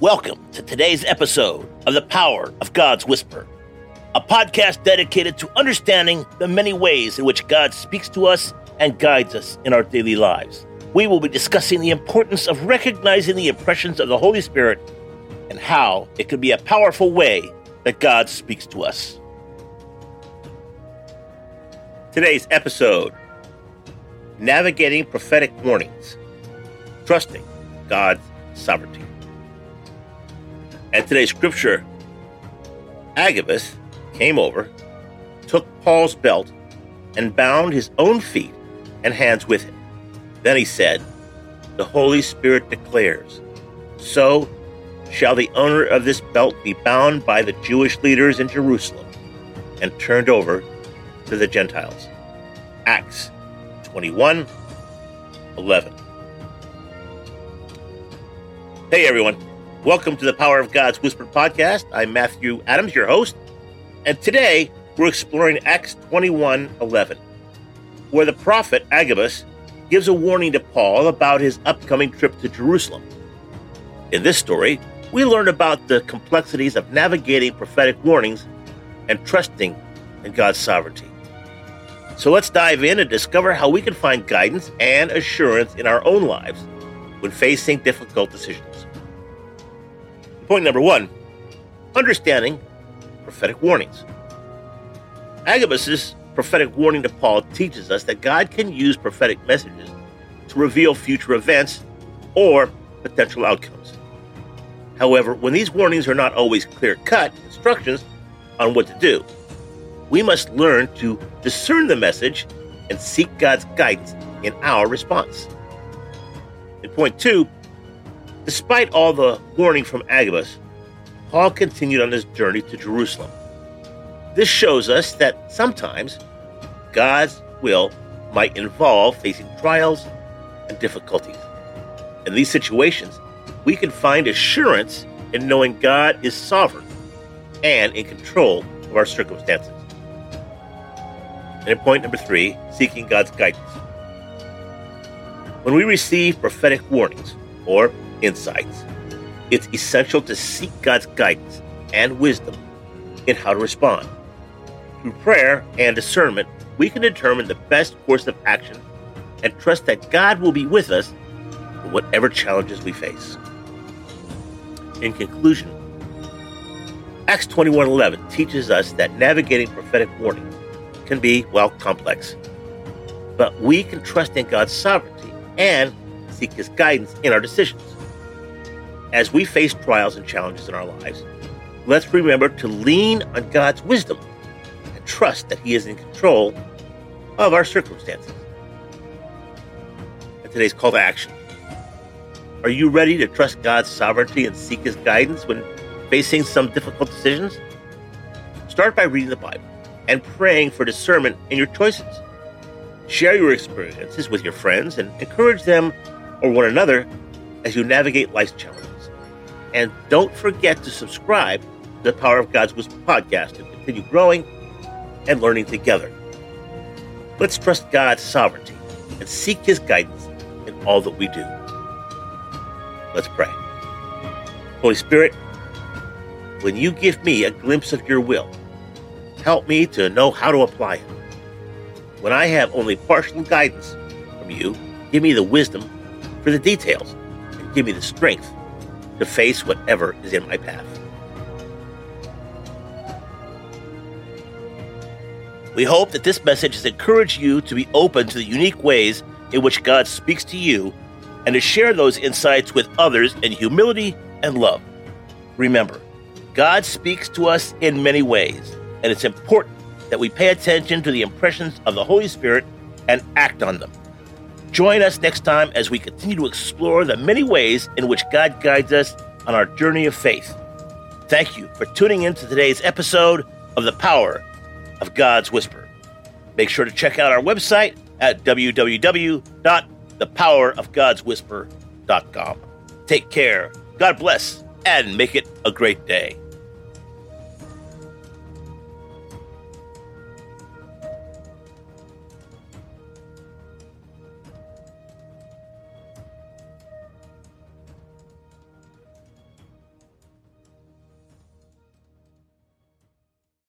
Welcome to today's episode of The Power of God's Whisper, a podcast dedicated to understanding the many ways in which God speaks to us and guides us in our daily lives. We will be discussing the importance of recognizing the impressions of the Holy Spirit and how it can be a powerful way that God speaks to us. Today's episode Navigating Prophetic Warnings, Trusting God's Sovereignty. And today's scripture Agabus came over, took Paul's belt, and bound his own feet and hands with him. Then he said, The Holy Spirit declares, So shall the owner of this belt be bound by the Jewish leaders in Jerusalem and turned over to the Gentiles. Acts 21 11. Hey everyone. Welcome to the Power of God's Whispered podcast. I'm Matthew Adams, your host, and today we're exploring Acts 21:11, where the prophet Agabus gives a warning to Paul about his upcoming trip to Jerusalem. In this story, we learn about the complexities of navigating prophetic warnings and trusting in God's sovereignty. So let's dive in and discover how we can find guidance and assurance in our own lives when facing difficult decisions. Point number one understanding prophetic warnings. Agabus's prophetic warning to Paul teaches us that God can use prophetic messages to reveal future events or potential outcomes. However, when these warnings are not always clear cut instructions on what to do, we must learn to discern the message and seek God's guidance in our response. In point two, Despite all the warning from Agabus, Paul continued on his journey to Jerusalem. This shows us that sometimes God's will might involve facing trials and difficulties. In these situations, we can find assurance in knowing God is sovereign and in control of our circumstances. And in point number three, seeking God's guidance. When we receive prophetic warnings or insights. It's essential to seek God's guidance and wisdom in how to respond. Through prayer and discernment, we can determine the best course of action and trust that God will be with us in whatever challenges we face. In conclusion, Acts 21:11 teaches us that navigating prophetic warning can be well complex. But we can trust in God's sovereignty and seek his guidance in our decisions. As we face trials and challenges in our lives, let's remember to lean on God's wisdom and trust that He is in control of our circumstances. And today's call to action Are you ready to trust God's sovereignty and seek His guidance when facing some difficult decisions? Start by reading the Bible and praying for discernment in your choices. Share your experiences with your friends and encourage them or one another as you navigate life's challenges. And don't forget to subscribe to the Power of God's Whisper podcast to continue growing and learning together. Let's trust God's sovereignty and seek His guidance in all that we do. Let's pray. Holy Spirit, when you give me a glimpse of your will, help me to know how to apply it. When I have only partial guidance from you, give me the wisdom for the details and give me the strength to face whatever is in my path. We hope that this message has encouraged you to be open to the unique ways in which God speaks to you and to share those insights with others in humility and love. Remember, God speaks to us in many ways, and it's important that we pay attention to the impressions of the Holy Spirit and act on them. Join us next time as we continue to explore the many ways in which God guides us on our journey of faith. Thank you for tuning in to today's episode of The Power of God's Whisper. Make sure to check out our website at www.thepowerofgodswhisper.com. Take care, God bless, and make it a great day.